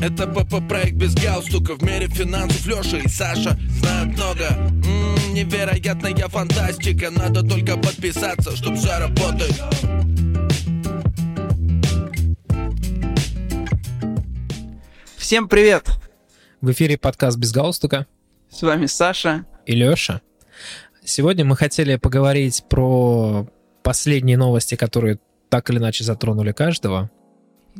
Это ПП-проект без галстука В мире финансов Леша и Саша знают много М-м, Невероятная фантастика Надо только подписаться, чтоб все работает Всем привет! В эфире подкаст «Без галстука» С вами Саша и Леша. Сегодня мы хотели поговорить про последние новости, которые так или иначе затронули каждого.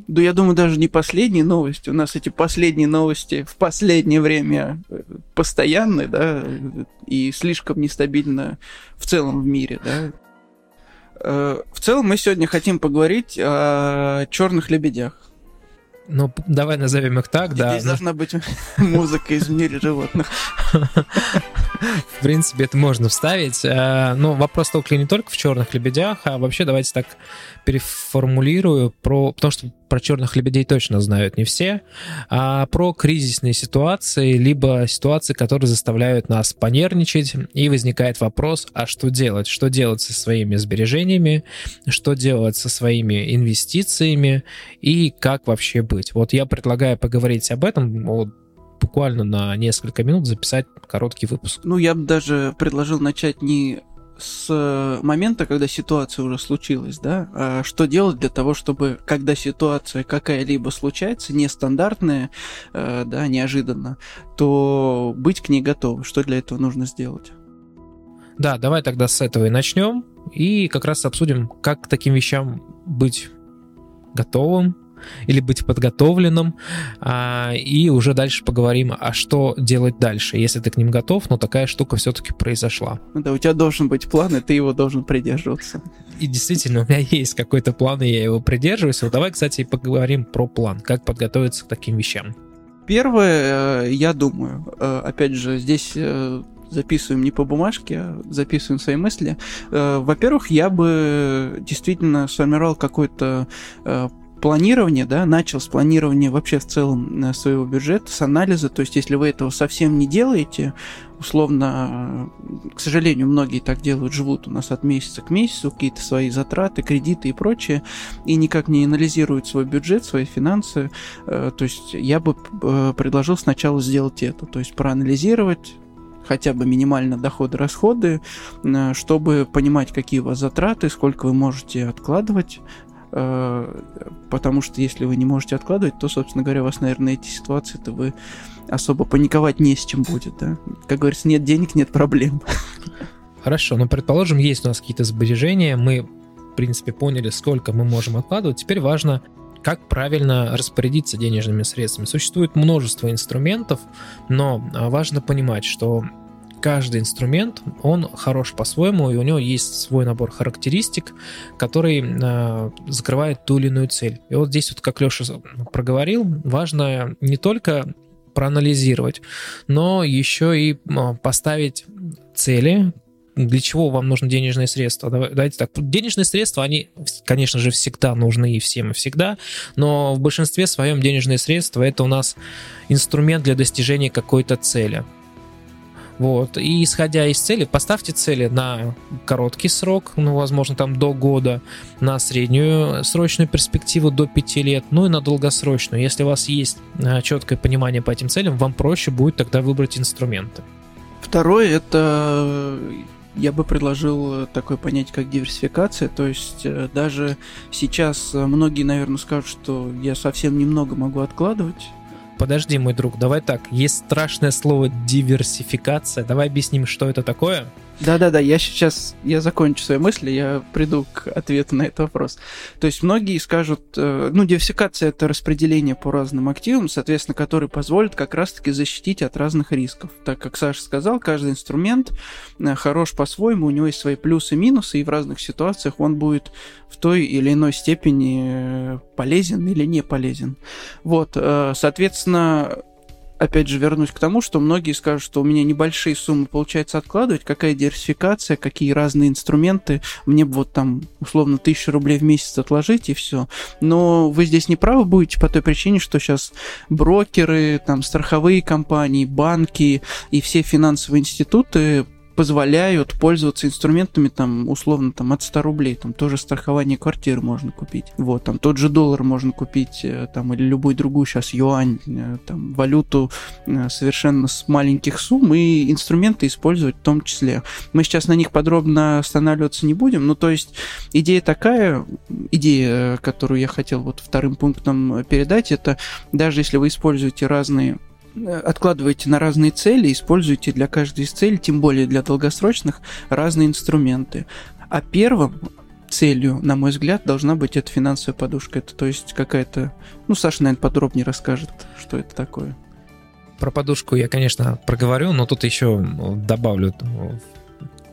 Да я думаю, даже не последние новости. У нас эти последние новости в последнее время э, постоянны, да, и слишком нестабильно в целом в мире, да. Э, в целом мы сегодня хотим поговорить о черных лебедях. Ну, давай назовем их так, да. Здесь должна быть музыка из мира животных. В принципе, это можно вставить. Э, но вопрос только не только в черных лебедях, а вообще давайте так переформулирую про, потому что про черных лебедей точно знают не все, а про кризисные ситуации, либо ситуации, которые заставляют нас понервничать, и возникает вопрос, а что делать? Что делать со своими сбережениями, что делать со своими инвестициями, и как вообще быть? Вот я предлагаю поговорить об этом, буквально на несколько минут записать короткий выпуск. Ну, я бы даже предложил начать не с момента, когда ситуация уже случилась, да, а что делать для того, чтобы, когда ситуация какая-либо случается, нестандартная, э, да, неожиданно, то быть к ней готовым. Что для этого нужно сделать? Да, давай тогда с этого и начнем, и как раз обсудим, как к таким вещам быть готовым, или быть подготовленным, а, и уже дальше поговорим, а что делать дальше, если ты к ним готов, но такая штука все-таки произошла. Ну да, у тебя должен быть план, и ты его должен придерживаться. И действительно, у меня есть какой-то план, и я его придерживаюсь. Вот давай, кстати, поговорим про план, как подготовиться к таким вещам. Первое, э, я думаю, э, опять же, здесь э, записываем не по бумажке, а записываем свои мысли. Во-первых, я бы действительно сформировал какой-то планирование, да, начал с планирования вообще в целом э, своего бюджета, с анализа, то есть если вы этого совсем не делаете, условно, э, к сожалению, многие так делают, живут у нас от месяца к месяцу, какие-то свои затраты, кредиты и прочее, и никак не анализируют свой бюджет, свои финансы, э, то есть я бы предложил сначала сделать это, то есть проанализировать, хотя бы минимально доходы-расходы, чтобы понимать, какие у вас затраты, сколько вы можете откладывать потому что если вы не можете откладывать, то, собственно говоря, у вас, наверное, эти ситуации-то вы особо паниковать не с чем будет, да? Как говорится, нет денег, нет проблем. Хорошо, но предположим, есть у нас какие-то сбережения, мы, в принципе, поняли, сколько мы можем откладывать, теперь важно, как правильно распорядиться денежными средствами. Существует множество инструментов, но а, важно понимать, что каждый инструмент, он хорош по-своему, и у него есть свой набор характеристик, который э, закрывает ту или иную цель. И вот здесь вот, как Леша проговорил, важно не только проанализировать, но еще и э, поставить цели, для чего вам нужны денежные средства? Давайте так. Денежные средства, они, конечно же, всегда нужны и всем и всегда, но в большинстве своем денежные средства это у нас инструмент для достижения какой-то цели. Вот. И исходя из цели, поставьте цели на короткий срок, ну, возможно, там до года, на среднюю срочную перспективу до 5 лет, ну и на долгосрочную. Если у вас есть а, четкое понимание по этим целям, вам проще будет тогда выбрать инструменты. Второе это я бы предложил такое понятие, как диверсификация. То есть э, даже сейчас многие, наверное, скажут, что я совсем немного могу откладывать Подожди, мой друг, давай так. Есть страшное слово диверсификация. Давай объясним, что это такое. Да-да-да, я сейчас, я закончу свои мысли, я приду к ответу на этот вопрос. То есть многие скажут, э, ну, диверсификация – это распределение по разным активам, соответственно, который позволит как раз-таки защитить от разных рисков. Так как Саша сказал, каждый инструмент э, хорош по-своему, у него есть свои плюсы и минусы, и в разных ситуациях он будет в той или иной степени э, полезен или не полезен. Вот, соответственно, опять же, вернусь к тому, что многие скажут, что у меня небольшие суммы получается откладывать, какая диверсификация, какие разные инструменты, мне бы вот там условно тысячу рублей в месяц отложить и все. Но вы здесь не правы будете по той причине, что сейчас брокеры, там страховые компании, банки и все финансовые институты позволяют пользоваться инструментами там условно там от 100 рублей, там тоже страхование квартиры можно купить, вот, там тот же доллар можно купить, э, там или любую другую сейчас юань, э, там валюту совершенно с маленьких сумм и инструменты использовать в том числе. Мы сейчас на них подробно останавливаться не будем, ну то есть идея такая, идея, которую я хотел вот вторым пунктом передать, это даже если вы используете разные откладываете на разные цели, используйте для каждой из целей, тем более для долгосрочных, разные инструменты. А первым целью, на мой взгляд, должна быть эта финансовая подушка. Это то есть какая-то... Ну, Саша, наверное, подробнее расскажет, что это такое. Про подушку я, конечно, проговорю, но тут еще добавлю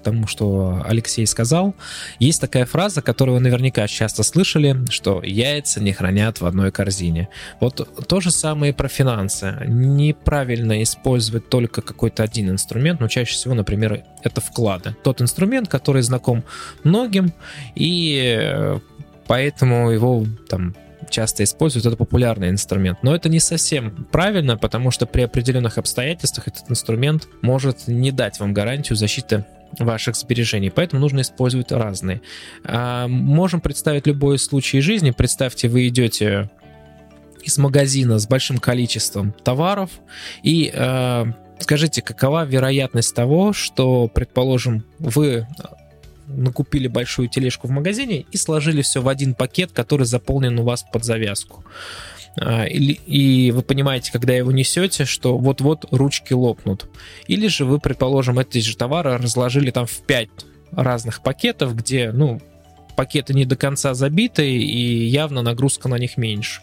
тому, что Алексей сказал, есть такая фраза, которую вы наверняка часто слышали, что яйца не хранят в одной корзине. Вот то же самое и про финансы. Неправильно использовать только какой-то один инструмент, но чаще всего, например, это вклады. Тот инструмент, который знаком многим, и э, поэтому его там часто используют, это популярный инструмент. Но это не совсем правильно, потому что при определенных обстоятельствах этот инструмент может не дать вам гарантию защиты ваших сбережений, поэтому нужно использовать разные. А, можем представить любой случай жизни. Представьте, вы идете из магазина с большим количеством товаров и э, скажите, какова вероятность того, что, предположим, вы накупили большую тележку в магазине и сложили все в один пакет, который заполнен у вас под завязку. А, и вы понимаете, когда его несете, что вот-вот ручки лопнут. Или же вы, предположим, эти же товары разложили там в 5 разных пакетов, где, ну, пакеты не до конца забиты, и явно нагрузка на них меньше.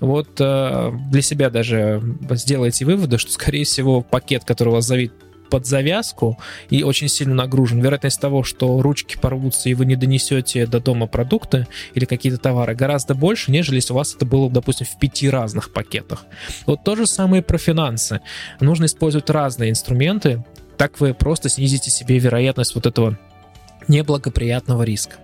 Вот э, для себя даже сделайте выводы, что, скорее всего, пакет, который у вас завит под завязку и очень сильно нагружен, вероятность того, что ручки порвутся и вы не донесете до дома продукты или какие-то товары, гораздо больше, нежели если у вас это было, допустим, в пяти разных пакетах. Вот то же самое и про финансы. Нужно использовать разные инструменты, так вы просто снизите себе вероятность вот этого неблагоприятного риска.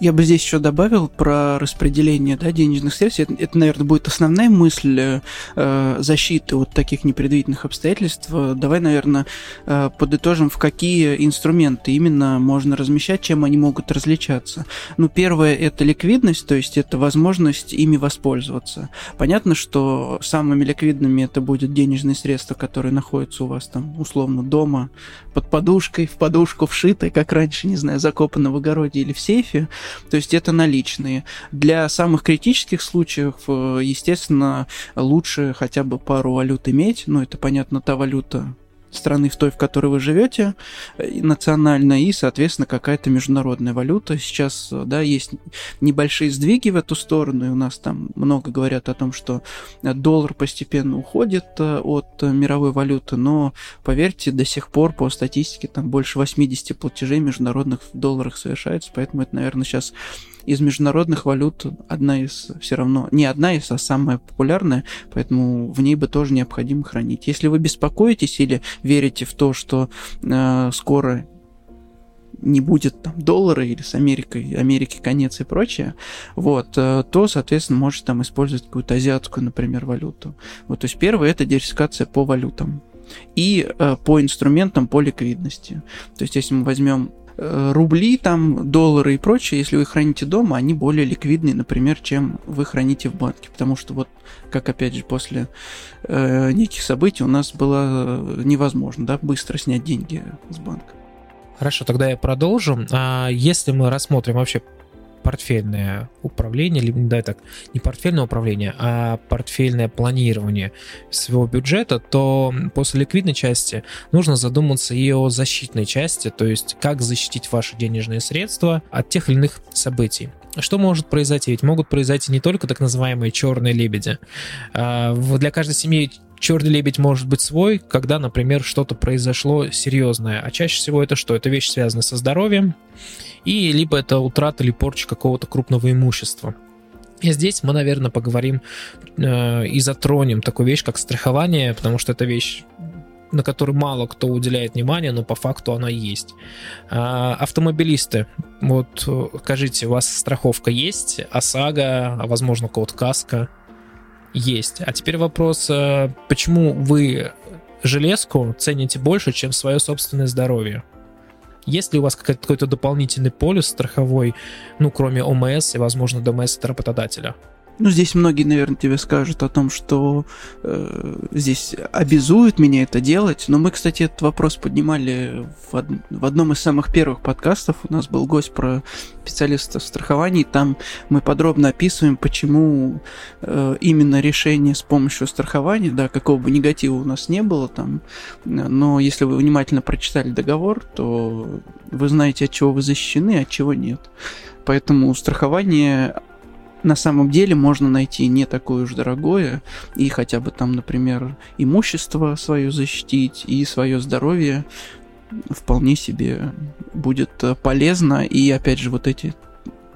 Я бы здесь еще добавил про распределение да, денежных средств. Это, это, наверное, будет основная мысль э, защиты от таких непредвиденных обстоятельств. Давай, наверное, э, подытожим, в какие инструменты именно можно размещать, чем они могут различаться. Ну, первое – это ликвидность, то есть это возможность ими воспользоваться. Понятно, что самыми ликвидными это будут денежные средства, которые находятся у вас там, условно, дома, под подушкой, в подушку вшитой, как раньше, не знаю, закопано в огороде или в сейфе. То есть это наличные. Для самых критических случаев, э, естественно, лучше хотя бы пару валют иметь. Ну, это, понятно, та валюта, страны в той, в которой вы живете, национально, и, соответственно, какая-то международная валюта. Сейчас, да, есть небольшие сдвиги в эту сторону, и у нас там много говорят о том, что доллар постепенно уходит э, от мировой валюты, но, поверьте, до сих пор по статистике там больше 80 платежей международных в долларах совершается, поэтому это, наверное, сейчас из международных валют одна из все равно, не одна из, а самая популярная, поэтому в ней бы тоже необходимо хранить. Если вы беспокоитесь или верите в то, что э, скоро не будет там доллара или с Америкой, Америки конец и прочее, вот, э, то, соответственно, можете там использовать какую-то азиатскую, например, валюту. Вот, то есть первое это диверсификация по валютам и э, по инструментам по ликвидности. То есть если мы возьмем рубли, там, доллары и прочее, если вы храните дома, они более ликвидные, например, чем вы храните в банке. Потому что вот, как опять же, после э, неких событий у нас было невозможно, да, быстро снять деньги с банка. Хорошо, тогда я продолжу. А если мы рассмотрим вообще портфельное управление, либо, да, так, не портфельное управление, а портфельное планирование своего бюджета, то после ликвидной части нужно задуматься и о защитной части, то есть как защитить ваши денежные средства от тех или иных событий. Что может произойти? Ведь могут произойти не только так называемые черные лебеди. А, для каждой семьи черный лебедь может быть свой, когда, например, что-то произошло серьезное. А чаще всего это что? Это вещь, связанная со здоровьем, и либо это утрата или порча какого-то крупного имущества. И здесь мы, наверное, поговорим э, и затронем такую вещь, как страхование, потому что это вещь на которую мало кто уделяет внимание, но по факту она есть. А, автомобилисты, вот скажите, у вас страховка есть, ОСАГО, а возможно код КАСКО есть. А теперь вопрос, э, почему вы железку цените больше, чем свое собственное здоровье? Есть ли у вас какой-то дополнительный полис страховой, ну, кроме ОМС и, возможно, ДМС от работодателя? Ну, здесь многие, наверное, тебе скажут о том, что э, здесь обязуют меня это делать. Но мы, кстати, этот вопрос поднимали в, од- в одном из самых первых подкастов. У нас был гость про специалистов страхований. Там мы подробно описываем, почему э, именно решение с помощью страхования, да, какого бы негатива у нас не было там. Но если вы внимательно прочитали договор, то вы знаете, от чего вы защищены, а от чего нет. Поэтому страхование на самом деле можно найти не такое уж дорогое, и хотя бы там, например, имущество свое защитить, и свое здоровье вполне себе будет э, полезно, и опять же вот эти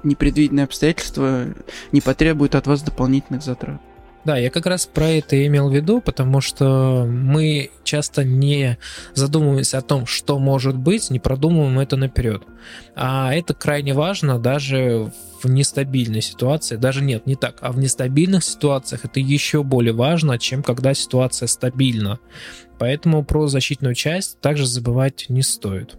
непредвиденные обстоятельства не потребуют от вас дополнительных затрат. Да, я как раз про это имел в виду, потому что мы часто не задумываемся о том, что может быть, не продумываем это наперед. А это крайне важно даже в нестабильной ситуации. Даже нет, не так. А в нестабильных ситуациях это еще более важно, чем когда ситуация стабильна. Поэтому про защитную часть также забывать не стоит.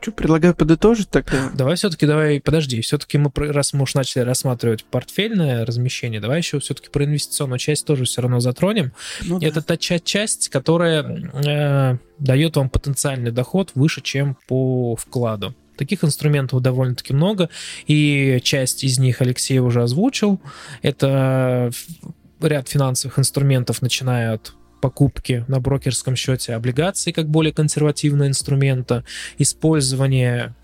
Что, предлагаю подытожить тогда? Давай все-таки, давай, подожди, все-таки мы, раз мы уж начали рассматривать портфельное размещение, давай еще все-таки про инвестиционную часть тоже все равно затронем. Ну, Это да. та часть, которая э, дает вам потенциальный доход выше, чем по вкладу. Таких инструментов довольно-таки много, и часть из них Алексей уже озвучил. Это ряд финансовых инструментов, начиная от покупки на брокерском счете облигаций как более консервативного инструмента, использование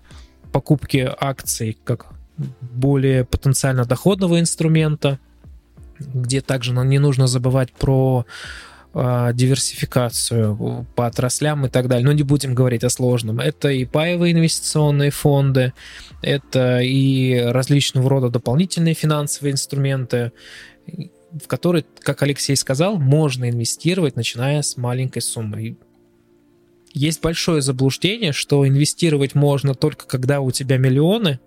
покупки акций как более потенциально доходного инструмента, где также нам не нужно забывать про э, диверсификацию по отраслям и так далее. Но не будем говорить о сложном. Это и паевые инвестиционные фонды, это и различного рода дополнительные финансовые инструменты, в который, как Алексей сказал, можно инвестировать, начиная с маленькой суммы. Есть большое заблуждение, что инвестировать можно только когда у тебя миллионы.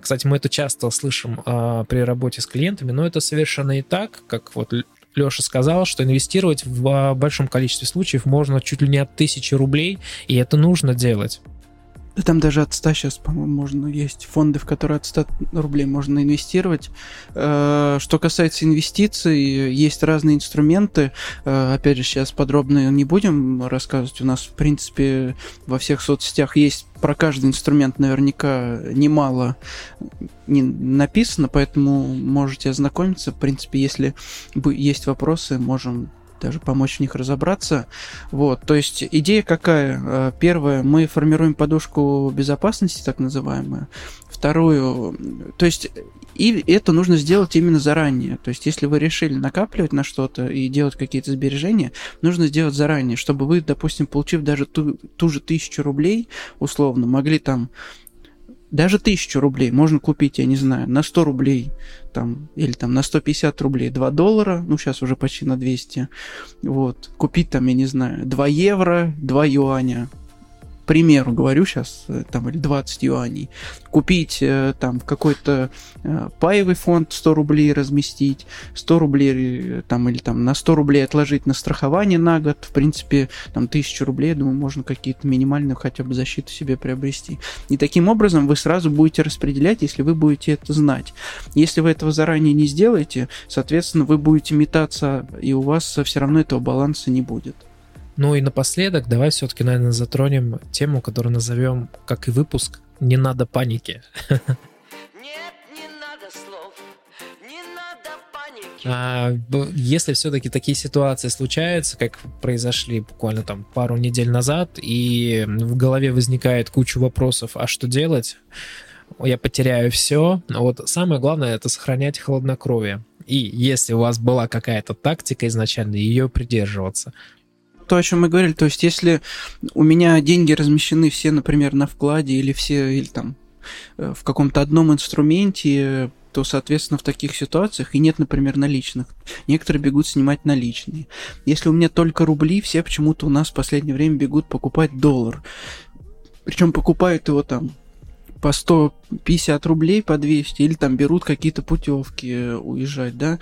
Кстати, мы это часто слышим а, при работе с клиентами, но это совершенно не так, как вот Леша сказал, что инвестировать в а, большом количестве случаев можно чуть ли не от тысячи рублей, и это нужно делать. Да там даже от 100 сейчас, по-моему, можно есть фонды, в которые от 100 рублей можно инвестировать. Э, что касается инвестиций, есть разные инструменты. Э, опять же, сейчас подробно не будем рассказывать. У нас, в принципе, во всех соцсетях есть про каждый инструмент наверняка немало не написано, поэтому можете ознакомиться. В принципе, если есть вопросы, можем даже помочь в них разобраться. Вот, то есть идея какая? Э, первое, мы формируем подушку безопасности, так называемую. Вторую, то есть и это нужно сделать именно заранее. То есть, если вы решили накапливать на что-то и делать какие-то сбережения, нужно сделать заранее, чтобы вы, допустим, получив даже ту, ту же тысячу рублей, условно, могли там даже тысячу рублей можно купить, я не знаю, на 100 рублей, там, или там на 150 рублей 2 доллара, ну, сейчас уже почти на 200, вот, купить там, я не знаю, 2 евро, 2 юаня, примеру говорю сейчас, э, там, или 20 юаней, купить э, там какой-то э, паевый фонд 100 рублей разместить, 100 рублей там, или там на 100 рублей отложить на страхование на год, в принципе, там 1000 рублей, думаю, можно какие-то минимальные хотя бы защиту себе приобрести. И таким образом вы сразу будете распределять, если вы будете это знать. Если вы этого заранее не сделаете, соответственно, вы будете метаться, и у вас все равно этого баланса не будет. Ну и напоследок, давай все-таки, наверное, затронем тему, которую назовем, как и выпуск, «Не надо паники». А, если все-таки такие ситуации случаются, как произошли буквально там пару недель назад, и в голове возникает куча вопросов, а что делать? Я потеряю все. Вот самое главное это сохранять хладнокровие. И если у вас была какая-то тактика изначально, ее придерживаться то, о чем мы говорили, то есть если у меня деньги размещены все, например, на вкладе или все, или там э, в каком-то одном инструменте, то, соответственно, в таких ситуациях и нет, например, наличных. Некоторые бегут снимать наличные. Если у меня только рубли, все почему-то у нас в последнее время бегут покупать доллар. Причем покупают его там по 150 рублей, по 200, или там берут какие-то путевки э, уезжать, да.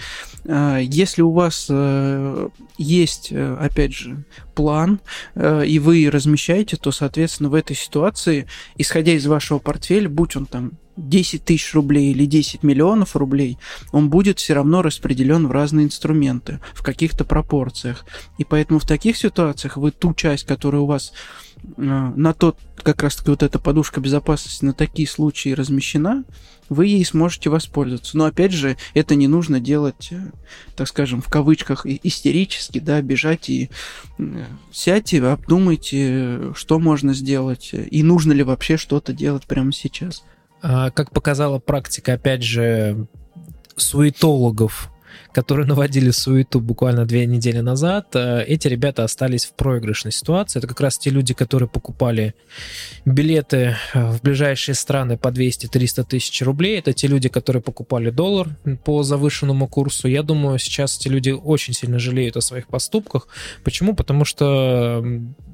А, если у вас э, есть, э, опять же, план, и вы размещаете, то, соответственно, в этой ситуации, исходя из вашего портфеля, будь он там 10 тысяч рублей или 10 миллионов рублей, он будет все равно распределен в разные инструменты, в каких-то пропорциях. И поэтому в таких ситуациях вы ту часть, которая у вас на тот, как раз таки вот эта подушка безопасности на такие случаи размещена, вы ей сможете воспользоваться. Но опять же, это не нужно делать, э, так скажем, в кавычках истерически, да, бежать и сядьте, обдумайте, что можно сделать, и нужно ли вообще что-то делать прямо сейчас. А, как показала практика, опять же, суетологов, которые наводили суету буквально две недели назад, э, эти ребята остались в проигрышной ситуации. Это как раз те люди, которые покупали билеты э, в ближайшие страны по 200-300 тысяч рублей. Это те люди, которые покупали доллар по завышенному курсу. Я думаю, сейчас эти люди очень сильно жалеют о своих поступках. Почему? Потому что,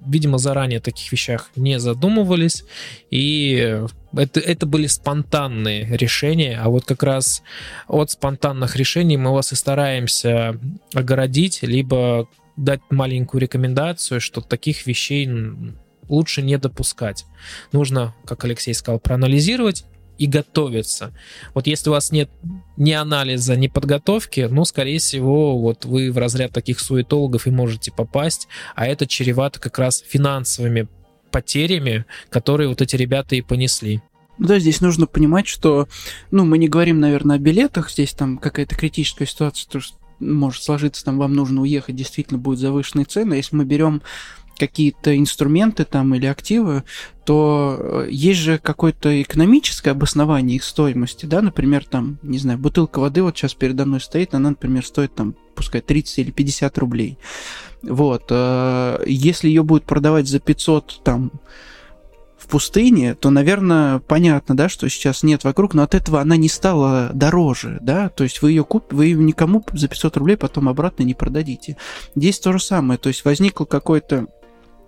видимо, заранее о таких вещах не задумывались. И это, это были спонтанные решения, а вот как раз от спонтанных решений мы вас и стараемся огородить, либо дать маленькую рекомендацию, что таких вещей лучше не допускать. Нужно, как Алексей сказал, проанализировать и готовиться. Вот если у вас нет ни анализа, ни подготовки, ну, скорее всего, вот вы в разряд таких суетологов и можете попасть, а это чревато как раз финансовыми потерями, которые вот эти ребята и понесли. Ну да, здесь нужно понимать, что, ну, мы не говорим, наверное, о билетах, здесь там какая-то критическая ситуация, то, что может сложиться, там вам нужно уехать, действительно будет завышенные цены. Если мы берем какие-то инструменты там или активы, то э, есть же какое-то экономическое обоснование их стоимости, да, например, там, не знаю, бутылка воды вот сейчас передо мной стоит, она, например, стоит там, пускай 30 или 50 рублей. Вот, э, если ее будут продавать за 500 там пустыне, то, наверное, понятно, да, что сейчас нет вокруг, но от этого она не стала дороже, да, то есть вы ее купите, вы ее никому за 500 рублей потом обратно не продадите. Здесь то же самое, то есть возникло какое-то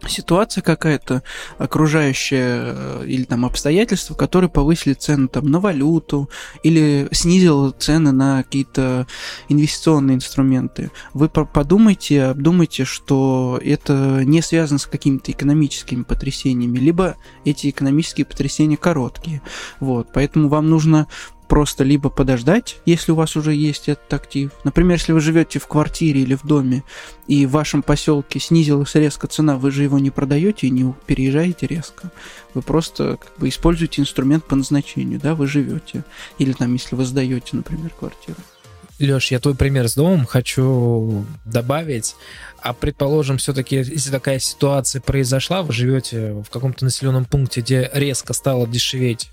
ситуация какая-то окружающая э, или там обстоятельства, которые повысили цены там на валюту или снизил цены на какие-то инвестиционные инструменты. Вы подумайте, обдумайте, что это не связано с какими-то экономическими потрясениями, либо эти экономические потрясения короткие. Вот, поэтому вам нужно просто либо подождать, если у вас уже есть этот актив. Например, если вы живете в квартире или в доме, и в вашем поселке снизилась резко цена, вы же его не продаете и не переезжаете резко. Вы просто как бы используете инструмент по назначению, да, вы живете. Или там, если вы сдаете, например, квартиру. Леш, я твой пример с домом хочу добавить. А предположим, все-таки, если такая ситуация произошла, вы живете в каком-то населенном пункте, где резко стало дешеветь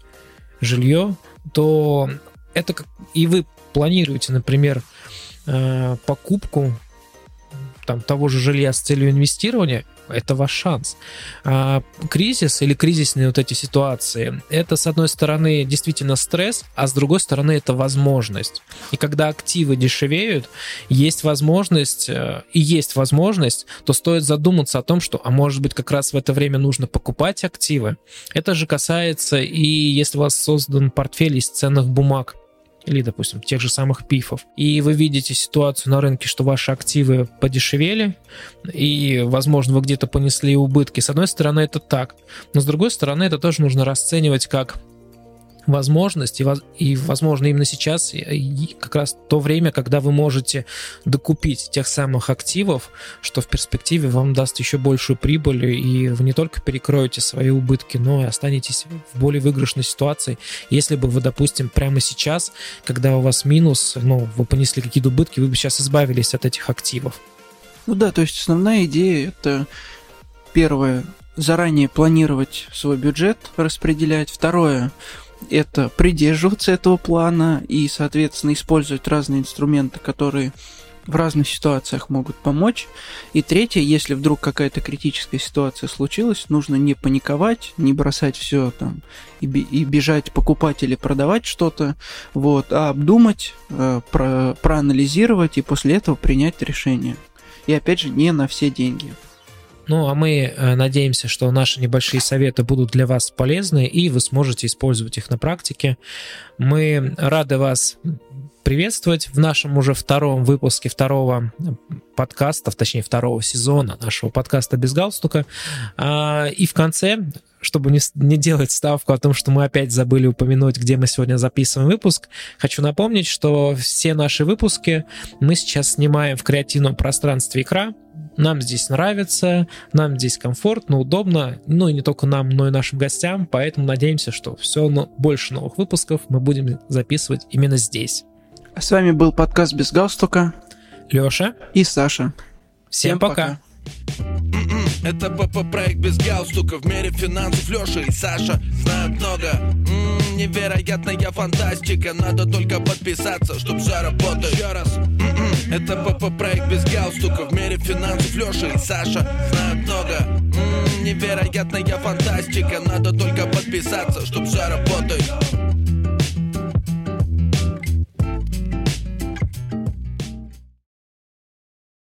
жилье, то это как и вы планируете, например, э, покупку там, того же жилья с целью инвестирования, это ваш шанс. А кризис или кризисные вот эти ситуации, это, с одной стороны, действительно стресс, а с другой стороны, это возможность. И когда активы дешевеют, есть возможность, э, и есть возможность, то стоит задуматься о том, что, а может быть, как раз в это время нужно покупать активы. Это же касается и если у вас создан портфель из ценных бумаг, или, допустим, тех же самых пифов, и вы видите ситуацию на рынке, что ваши активы подешевели, и, возможно, вы где-то понесли убытки, с одной стороны, это так, но с другой стороны, это тоже нужно расценивать как возможность, и, и возможно, именно сейчас как раз то время, когда вы можете докупить тех самых активов, что в перспективе вам даст еще большую прибыль, и вы не только перекроете свои убытки, но и останетесь в более выигрышной ситуации, если бы вы, допустим, прямо сейчас, когда у вас минус, ну, вы понесли какие-то убытки, вы бы сейчас избавились от этих активов. Ну да, то есть основная идея это первое, заранее планировать свой бюджет, распределять. Второе, это придерживаться этого плана и, соответственно, использовать разные инструменты, которые в разных ситуациях могут помочь. И третье, если вдруг какая-то критическая ситуация случилась, нужно не паниковать, не бросать все там и, и бежать покупать или продавать что-то, вот, а обдумать, э, про, проанализировать и после этого принять решение. И опять же, не на все деньги. Ну, а мы э, надеемся, что наши небольшие советы будут для вас полезны, и вы сможете использовать их на практике. Мы рады вас приветствовать в нашем уже втором выпуске второго подкаста, точнее второго сезона нашего подкаста «Без галстука». А, и в конце чтобы не, не делать ставку о том, что мы опять забыли упомянуть, где мы сегодня записываем выпуск, хочу напомнить, что все наши выпуски мы сейчас снимаем в креативном пространстве икра. Нам здесь нравится, нам здесь комфортно, удобно, ну и не только нам, но и нашим гостям, поэтому надеемся, что все больше новых выпусков мы будем записывать именно здесь. С вами был подкаст «Без галстука». Леша и Саша. Всем, Всем пока. пока. Это ПП-проект без галстука В мире финансов Леша и Саша знают много. М-м, Невероятная фантастика Надо только подписаться, чтоб все работает. Еще раз. М-м, Это ПП-проект без галстука В мире финансов Леша и Саша знают много. М-м, Невероятная фантастика Надо только подписаться, чтоб все работает